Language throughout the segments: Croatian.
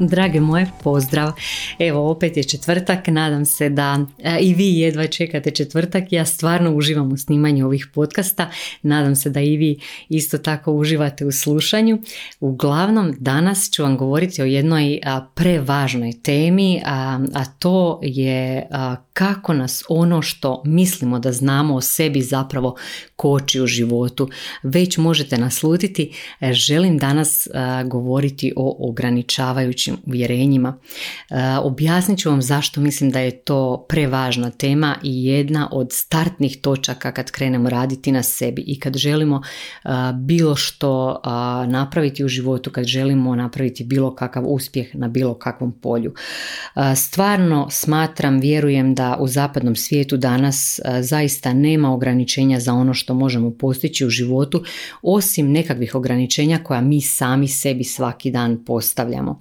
Drage moje, pozdrav. Evo, opet je četvrtak, nadam se da e, i vi jedva čekate četvrtak. Ja stvarno uživam u snimanju ovih podcasta. Nadam se da i vi isto tako uživate u slušanju. Uglavnom, danas ću vam govoriti o jednoj prevažnoj temi, a, to je kako nas ono što mislimo da znamo o sebi zapravo koči u životu. Već možete naslutiti, e, želim danas govoriti o ograničavajućim uvjerenjima. Objasnit ću vam zašto mislim da je to prevažna tema i jedna od startnih točaka kad krenemo raditi na sebi i kad želimo bilo što napraviti u životu, kad želimo napraviti bilo kakav uspjeh na bilo kakvom polju. Stvarno smatram, vjerujem da u zapadnom svijetu danas zaista nema ograničenja za ono što možemo postići u životu, osim nekakvih ograničenja koja mi sami sebi svaki dan postavljamo.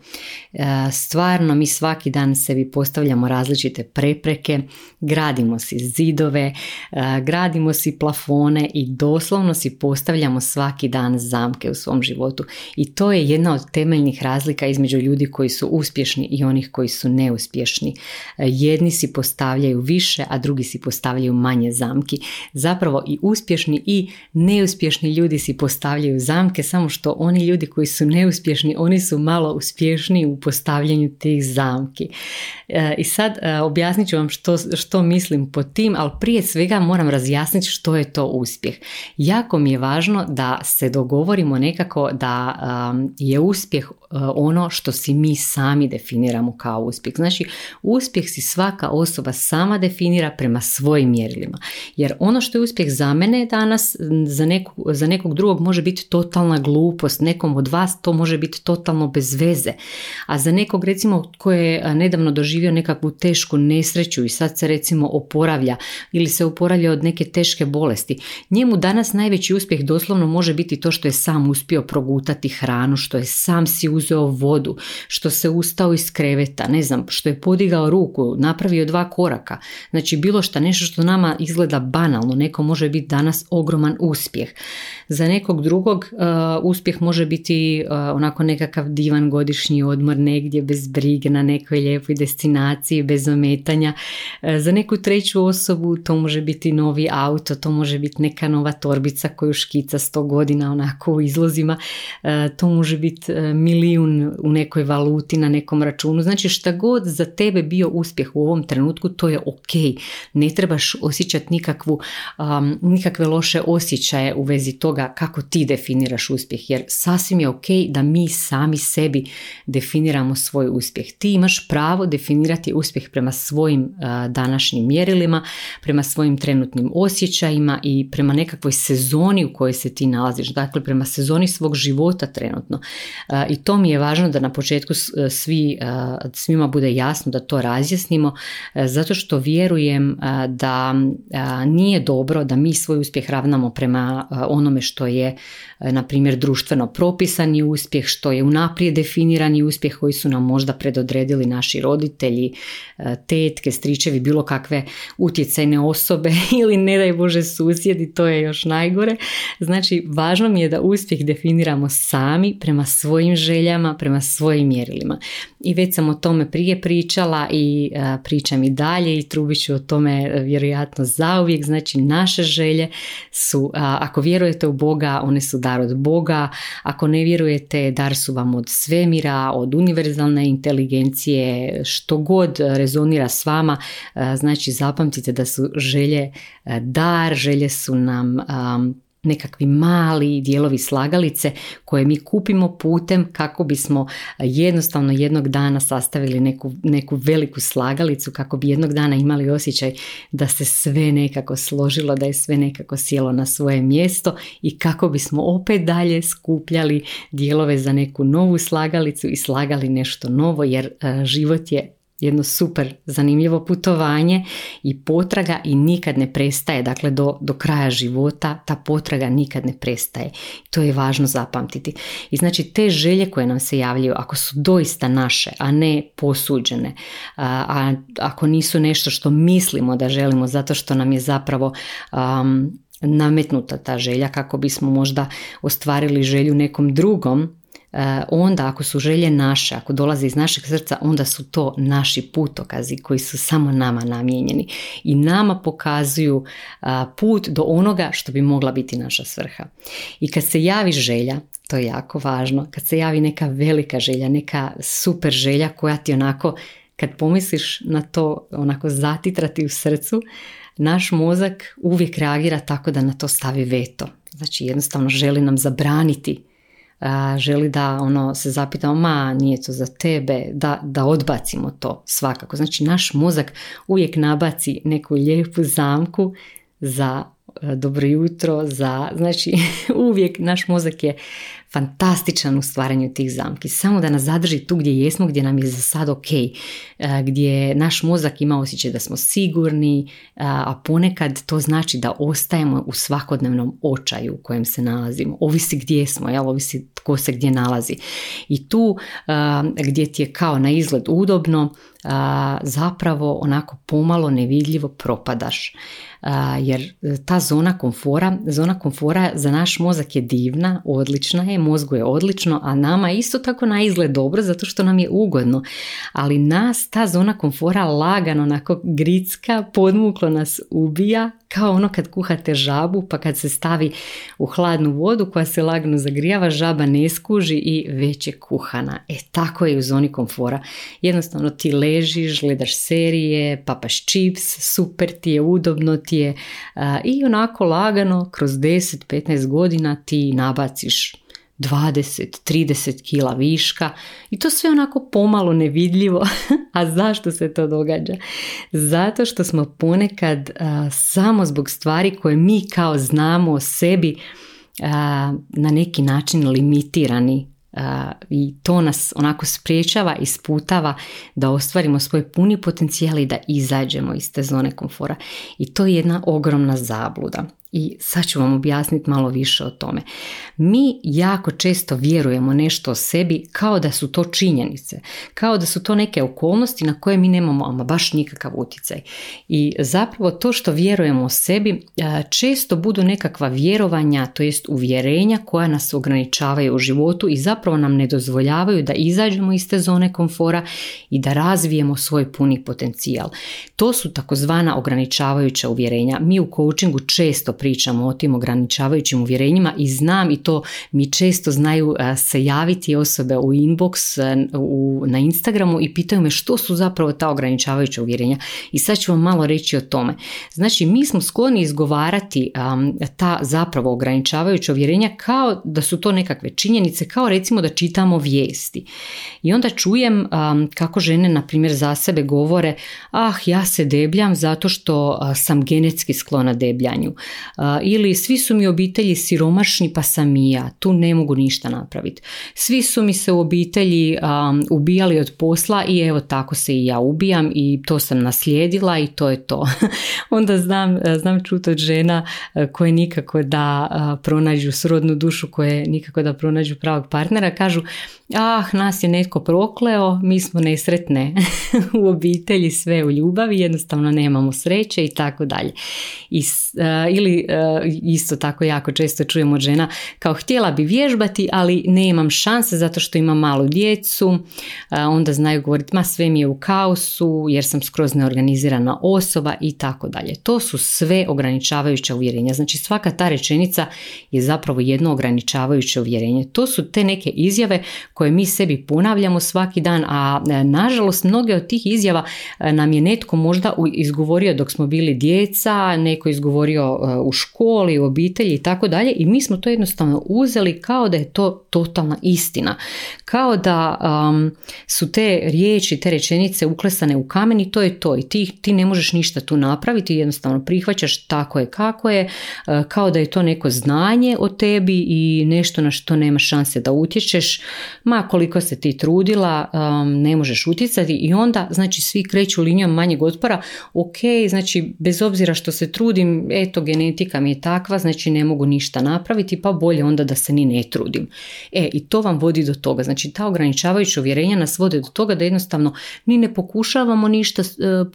Stvarno mi svaki dan sebi postavljamo različite prepreke, gradimo si zidove, e, gradimo si plafone i doslovno si postavljamo svaki dan zamke u svom životu. I to je jedna od temeljnih razlika između ljudi koji su uspješni i onih koji su neuspješni. E, jedni si postavljaju više, a drugi si postavljaju manje zamki. Zapravo i uspješni i neuspješni ljudi si postavljaju zamke, samo što oni ljudi koji su neuspješni, oni su malo uspješniji u postavljanju tih zamki. E, I sad e, objasnit ću vam što, što mislim pod tim, ali prije svega moram razjasniti što je to uspjeh. Jako mi je važno da se dogovorimo nekako da je uspjeh e, ono što si mi sami definiramo kao uspjeh. Znači, uspjeh si svaka osoba sama definira prema svojim mjerilima. Jer ono što je uspjeh za mene danas, za, neku, za nekog drugog može biti totalna glupost, nekom od vas to može biti totalno bez veze. A za nekog recimo koje je nedavno doživio nekakvu tešku nesreću i sad se recimo oporavlja ili se oporavlja od neke teške bolesti. Njemu danas najveći uspjeh doslovno može biti to što je sam uspio progutati hranu, što je sam si uzeo vodu, što se ustao iz kreveta, ne znam, što je podigao ruku, napravio dva koraka. Znači bilo što nešto što nama izgleda banalno, neko može biti danas ogroman uspjeh. Za nekog drugog uh, uspjeh može biti uh, onako nekakav divan godišnji odmor negdje bez brige na nekoj lijepoj destinaciji bez ometanja. Uh, za neku treću osobu to može biti novi auto, to može biti neka nova torbica koju škica sto godina onako u izlozima, to može biti milijun u nekoj valuti na nekom računu. Znači šta god za tebe bio uspjeh u ovom trenutku to je ok. Ne trebaš osjećati nikakvu, um, nikakve loše osjećaje u vezi toga kako ti definiraš uspjeh jer sasvim je ok da mi sami sebi definiramo svoj uspjeh. Ti imaš pravo definirati uspjeh prema svojim današnjim mjerilima, prema svojim trenutnim osjećajima i prema nekakvoj sezoni u kojoj se ti nalaziš, dakle prema sezoni svog života trenutno. I to mi je važno da na početku svi, svima bude jasno da to razjasnimo, zato što vjerujem da nije dobro da mi svoj uspjeh ravnamo prema onome što je na primjer društveno propisani uspjeh, što je unaprijed definirani uspjeh koji su nam možda predodredili naši roditelji, e, tetke, stričevi, bilo kakve utjecajne osobe ili ne daj Bože susjedi, to je još najgore. Znači važno mi je da uspjeh definiramo sami prema svojim željama, prema svojim mjerilima. I već sam o tome prije pričala i e, pričam i dalje i trubit ću o tome vjerojatno zauvijek. Znači naše želje su, ako vjerujete u Boga, one su dar od Boga. Ako ne vjerujete, dar su vam od svemira, od univerzalne inteligencije, što god rezonira s vama. Znači zapamtite da su želje e, dar, želje su nam nekakvi mali dijelovi slagalice koje mi kupimo putem kako bismo jednostavno jednog dana sastavili neku, neku veliku slagalicu, kako bi jednog dana imali osjećaj da se sve nekako složilo, da je sve nekako sjelo na svoje mjesto i kako bismo opet dalje skupljali dijelove za neku novu slagalicu i slagali nešto novo jer e, život je jedno super zanimljivo putovanje i potraga i nikad ne prestaje, dakle do, do kraja života ta potraga nikad ne prestaje. To je važno zapamtiti. I znači te želje koje nam se javljaju, ako su doista naše, a ne posuđene, a, ako nisu nešto što mislimo da želimo zato što nam je zapravo nametnuta ta želja kako bismo možda ostvarili želju nekom drugom, onda ako su želje naše, ako dolaze iz našeg srca, onda su to naši putokazi koji su samo nama namijenjeni i nama pokazuju put do onoga što bi mogla biti naša svrha. I kad se javi želja, to je jako važno, kad se javi neka velika želja, neka super želja koja ti onako, kad pomisliš na to, onako zatitrati u srcu, naš mozak uvijek reagira tako da na to stavi veto. Znači jednostavno želi nam zabraniti želi da ono se zapitamo ma nije to za tebe, da, da odbacimo to svakako. Znači naš mozak uvijek nabaci neku lijepu zamku za e, dobro jutro, za, znači uvijek naš mozak je fantastičan u stvaranju tih zamki. Samo da nas zadrži tu gdje jesmo, gdje nam je za sad ok, e, gdje naš mozak ima osjećaj da smo sigurni, a ponekad to znači da ostajemo u svakodnevnom očaju u kojem se nalazimo. Ovisi gdje smo, jel? ovisi tko se gdje nalazi. I tu gdje ti je kao na izgled udobno, zapravo onako pomalo nevidljivo propadaš. Jer ta zona komfora, zona komfora za naš mozak je divna, odlična je, mozgu je odlično, a nama isto tako na izgled dobro zato što nam je ugodno. Ali nas ta zona komfora lagano, onako gricka, podmuklo nas ubija kao ono kad kuhate žabu pa kad se stavi u hladnu vodu koja se lagano zagrijava, žaba ne skuži i već je kuhana. E tako je u zoni komfora. Jednostavno ti ležiš, gledaš serije, papaš čips, super ti je, udobno ti je i onako lagano kroz 10-15 godina ti nabaciš 20-30 kila viška i to sve onako pomalo nevidljivo. A zašto se to događa? Zato što smo ponekad samo zbog stvari koje mi kao znamo o sebi na neki način limitirani i to nas onako spriječava i sputava da ostvarimo svoj puni potencijal i da izađemo iz te zone komfora. I to je jedna ogromna zabluda. I sad ću vam objasniti malo više o tome. Mi jako često vjerujemo nešto o sebi kao da su to činjenice, kao da su to neke okolnosti na koje mi nemamo ama baš nikakav utjecaj. I zapravo to što vjerujemo o sebi često budu nekakva vjerovanja, to jest uvjerenja koja nas ograničavaju u životu i zapravo nam ne dozvoljavaju da izađemo iz te zone komfora i da razvijemo svoj puni potencijal. To su takozvana ograničavajuća uvjerenja. Mi u coachingu često pričamo o tim ograničavajućim uvjerenjima i znam i to mi često znaju se javiti osobe u inbox u, na Instagramu i pitaju me što su zapravo ta ograničavajuća uvjerenja i sad ću vam malo reći o tome. Znači mi smo skloni izgovarati ta zapravo ograničavajuća uvjerenja kao da su to nekakve činjenice, kao recimo da čitamo vijesti. I onda čujem kako žene na primjer za sebe govore ah ja se debljam zato što sam genetski sklona debljanju ili svi su mi obitelji siromašni pa sam i ja, tu ne mogu ništa napraviti. Svi su mi se u obitelji ubijali od posla i evo tako se i ja ubijam i to sam naslijedila i to je to. Onda znam, znam čut od žena koje nikako da pronađu srodnu dušu, koje nikako da pronađu pravog partnera, kažu ah, nas je netko prokleo, mi smo nesretne u obitelji, sve u ljubavi, jednostavno nemamo sreće i tako dalje. Ili isto tako jako često čujem od žena kao htjela bi vježbati, ali nemam šanse zato što imam malu djecu, onda znaju govoriti ma sve mi je u kaosu jer sam skroz neorganizirana osoba i tako dalje. To su sve ograničavajuća uvjerenja. Znači svaka ta rečenica je zapravo jedno ograničavajuće uvjerenje. To su te neke izjave koje mi sebi ponavljamo svaki dan, a e, nažalost mnoge od tih izjava e, nam je netko možda izgovorio dok smo bili djeca, neko izgovorio e, u školi, u obitelji i tako dalje i mi smo to jednostavno uzeli kao da je to totalna istina. Kao da su te riječi, te rečenice uklesane u kamen i to je to i ti, ti ne možeš ništa tu napraviti, jednostavno prihvaćaš tako je kako je, uh, kao da je to neko znanje o tebi i nešto na što nema šanse da utječeš, ma koliko se ti trudila, ne možeš utjecati i onda znači svi kreću linijom manjeg otpora, ok, znači bez obzira što se trudim, eto genetika mi je takva, znači ne mogu ništa napraviti, pa bolje onda da se ni ne trudim. E, i to vam vodi do toga, znači ta ograničavajuća uvjerenja nas vode do toga da jednostavno ni ne pokušavamo ništa e,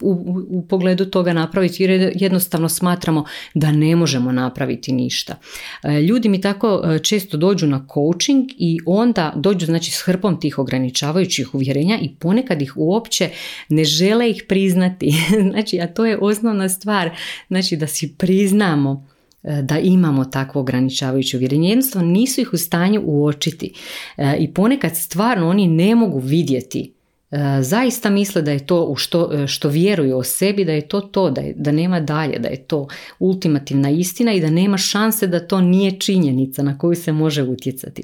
u, u pogledu toga napraviti jer jednostavno smatramo da ne možemo napraviti ništa. E, ljudi mi tako e, često dođu na coaching i onda dođu znači s hrpom tih ograničavajućih uvjerenja i ponekad ih uopće ne žele ih priznati. znači, a to je osnovna stvar, znači da si priznamo da imamo takvo ograničavajuće uvjerenje. Jednostavno nisu ih u stanju uočiti i ponekad stvarno oni ne mogu vidjeti E, zaista misle da je to u što, e, što vjeruju o sebi, da je to to, da, je, da nema dalje, da je to ultimativna istina i da nema šanse da to nije činjenica na koju se može utjecati.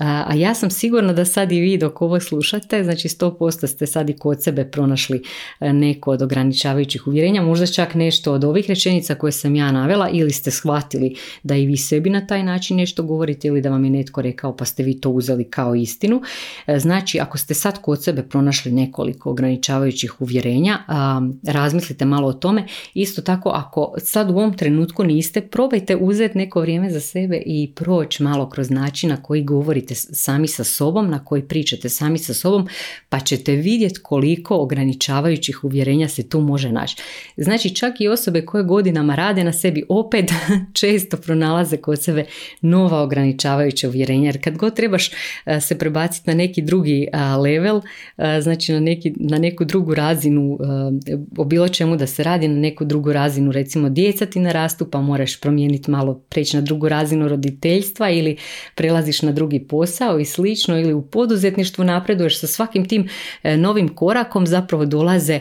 A ja sam sigurna da sad i vi dok ovo slušate, znači 100% ste sad i kod sebe pronašli e, neko od ograničavajućih uvjerenja, možda čak nešto od ovih rečenica koje sam ja navela ili ste shvatili da i vi sebi na taj način nešto govorite ili da vam je netko rekao pa ste vi to uzeli kao istinu. Znači ako ste sad kod sebe pronašli pronašli nekoliko ograničavajućih uvjerenja, razmislite malo o tome. Isto tako, ako sad u ovom trenutku niste, probajte uzeti neko vrijeme za sebe i proći malo kroz način na koji govorite sami sa sobom, na koji pričate sami sa sobom, pa ćete vidjeti koliko ograničavajućih uvjerenja se tu može naći. Znači, čak i osobe koje godinama rade na sebi opet često pronalaze kod sebe nova ograničavajuća uvjerenja, jer kad god trebaš se prebaciti na neki drugi level, znači na, neki, na neku drugu razinu eh, o bilo čemu da se radi na neku drugu razinu. Recimo djeca ti narastu pa moraš promijeniti malo preći na drugu razinu roditeljstva ili prelaziš na drugi posao i slično ili u poduzetništvu napreduješ sa svakim tim eh, novim korakom zapravo dolaze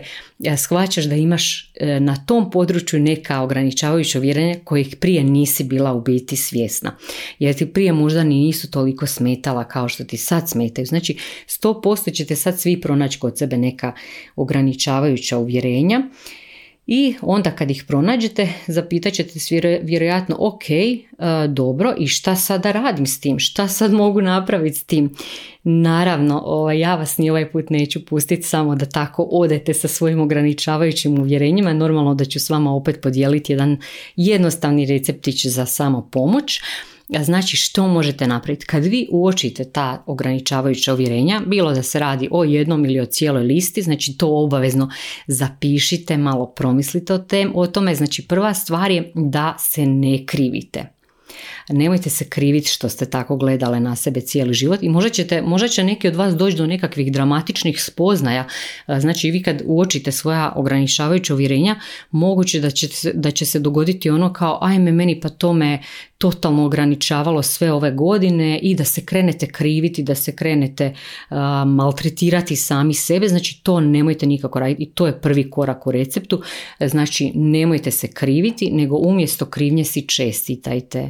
shvaćaš da imaš na tom području neka ograničavajuća uvjerenja kojih prije nisi bila u biti svjesna. Jer ti prije možda nisu toliko smetala kao što ti sad smetaju. Znači 100% ćete sad svi pronaći kod sebe neka ograničavajuća uvjerenja i onda kad ih pronađete zapitat ćete se vjerojatno ok, e, dobro i šta sada radim s tim, šta sad mogu napraviti s tim. Naravno, ovaj, ja vas ni ovaj put neću pustiti samo da tako odete sa svojim ograničavajućim uvjerenjima, normalno da ću s vama opet podijeliti jedan jednostavni receptić za samo pomoć. Znači što možete napraviti? Kad vi uočite ta ograničavajuća uvjerenja, bilo da se radi o jednom ili o cijeloj listi, znači to obavezno zapišite, malo promislite o, tem, o tome. Znači prva stvar je da se ne krivite. Nemojte se kriviti što ste tako gledale na sebe cijeli život i možda, ćete, možda će neki od vas doći do nekakvih dramatičnih spoznaja. Znači vi kad uočite svoja ograničavajuća uvjerenja, moguće da će, da će se dogoditi ono kao ajme meni pa to me totalno ograničavalo sve ove godine i da se krenete kriviti, da se krenete maltretirati sami sebe, znači to nemojte nikako raditi i to je prvi korak u receptu, znači nemojte se kriviti, nego umjesto krivnje si čestitajte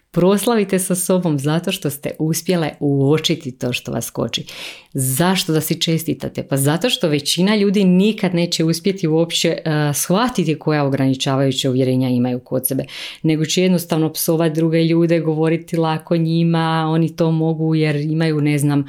proslavite sa sobom zato što ste uspjele uočiti to što vas koči. Zašto da si čestitate? Pa zato što većina ljudi nikad neće uspjeti uopće uh, shvatiti koja ograničavajuća uvjerenja imaju kod sebe, nego će jednostavno psovati druge ljude, govoriti lako njima, oni to mogu jer imaju, ne znam,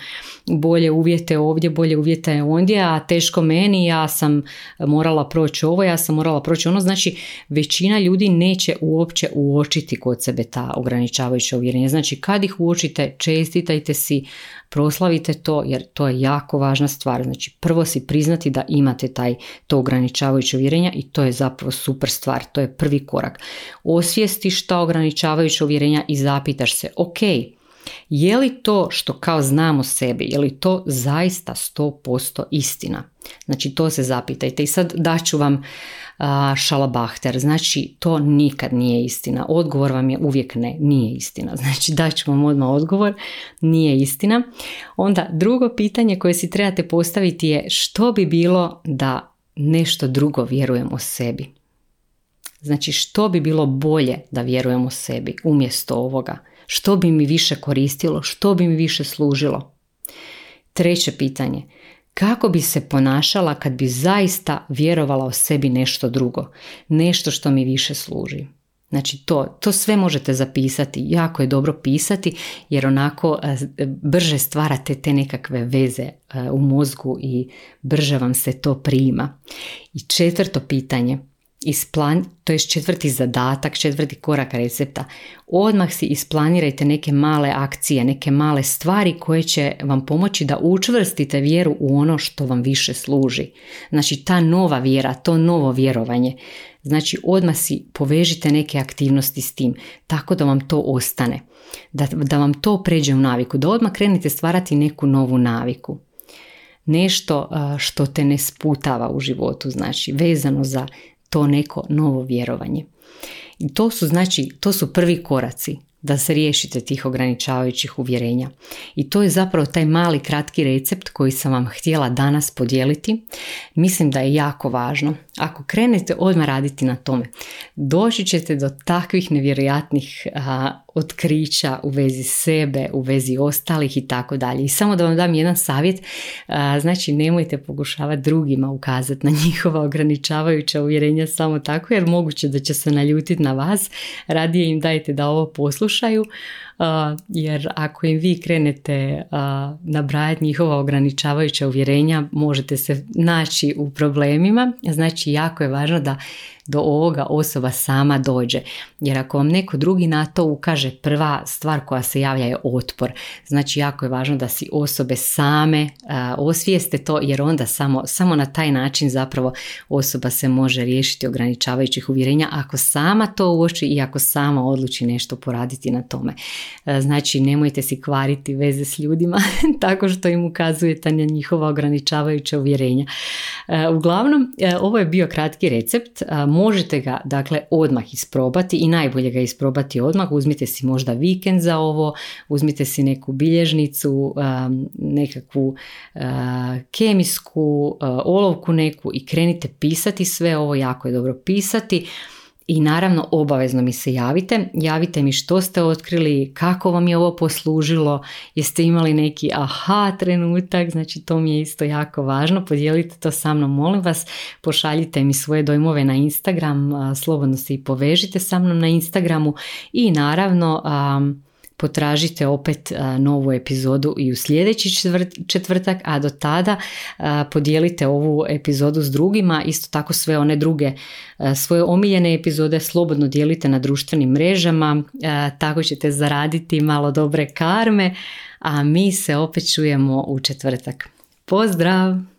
bolje uvjete ovdje, bolje uvjete ondje, a teško meni, ja sam morala proći ovo, ja sam morala proći ono, znači većina ljudi neće uopće uočiti kod sebe ta ograničavajuća uvjerenja. Znači kad ih uočite, čestitajte si, proslavite to jer to je jako važna stvar. Znači prvo si priznati da imate taj to ograničavajuće uvjerenja i to je zapravo super stvar, to je prvi korak. Osvijestiš ta ograničavajuća uvjerenja i zapitaš se, ok, je li to što kao znamo sebi, je li to zaista 100% istina? Znači to se zapitajte i sad daću vam šalabahter, znači to nikad nije istina. Odgovor vam je uvijek ne, nije istina. Znači daću vam odmah odgovor, nije istina. Onda drugo pitanje koje si trebate postaviti je što bi bilo da nešto drugo vjerujem o sebi? Znači što bi bilo bolje da vjerujemo sebi umjesto ovoga? Što bi mi više koristilo? Što bi mi više služilo? Treće pitanje. Kako bi se ponašala kad bi zaista vjerovala o sebi nešto drugo? Nešto što mi više služi? Znači to, to sve možete zapisati, jako je dobro pisati jer onako e, brže stvarate te nekakve veze e, u mozgu i brže vam se to prima. I četvrto pitanje, isplan, to je četvrti zadatak, četvrti korak recepta. Odmah si isplanirajte neke male akcije, neke male stvari koje će vam pomoći da učvrstite vjeru u ono što vam više služi. Znači ta nova vjera, to novo vjerovanje. Znači odmah si povežite neke aktivnosti s tim, tako da vam to ostane. Da, da vam to pređe u naviku, da odmah krenete stvarati neku novu naviku. Nešto što te ne sputava u životu, znači vezano za to neko novo vjerovanje. I to su znači, to su prvi koraci da se riješite tih ograničavajućih uvjerenja. I to je zapravo taj mali kratki recept koji sam vam htjela danas podijeliti. Mislim da je jako važno. Ako krenete odmah raditi na tome, doći ćete do takvih nevjerojatnih otkrića u vezi sebe, u vezi ostalih i tako dalje. I samo da vam dam jedan savjet, znači nemojte pokušavati drugima ukazati na njihova ograničavajuća uvjerenja samo tako jer moguće da će se naljutiti na vas, radije im dajte da ovo poslušaju, Mojżeszeju, jer ako im vi krenete nabrajati njihova ograničavajuća uvjerenja, možete se naći u problemima, znači jako je važno da do ovoga osoba sama dođe. Jer ako vam neko drugi na to ukaže, prva stvar koja se javlja je otpor. Znači jako je važno da si osobe same osvijeste to jer onda samo, samo na taj način zapravo osoba se može riješiti ograničavajućih uvjerenja ako sama to uoči i ako sama odluči nešto poraditi na tome. Znači nemojte si kvariti veze s ljudima tako što im ukazujete na njihova ograničavajuća uvjerenja. Uglavnom, ovo je bio kratki recept možete ga dakle odmah isprobati i najbolje ga isprobati odmah. Uzmite si možda vikend za ovo, uzmite si neku bilježnicu, nekakvu kemijsku olovku neku i krenite pisati sve ovo, jako je dobro pisati. I naravno obavezno mi se javite, javite mi što ste otkrili, kako vam je ovo poslužilo, jeste imali neki aha trenutak, znači to mi je isto jako važno, podijelite to sa mnom, molim vas, pošaljite mi svoje dojmove na Instagram, slobodno se i povežite sa mnom na Instagramu i naravno potražite opet novu epizodu i u sljedeći četvrtak, a do tada podijelite ovu epizodu s drugima, isto tako sve one druge svoje omiljene epizode slobodno dijelite na društvenim mrežama, tako ćete zaraditi malo dobre karme, a mi se opet čujemo u četvrtak. Pozdrav!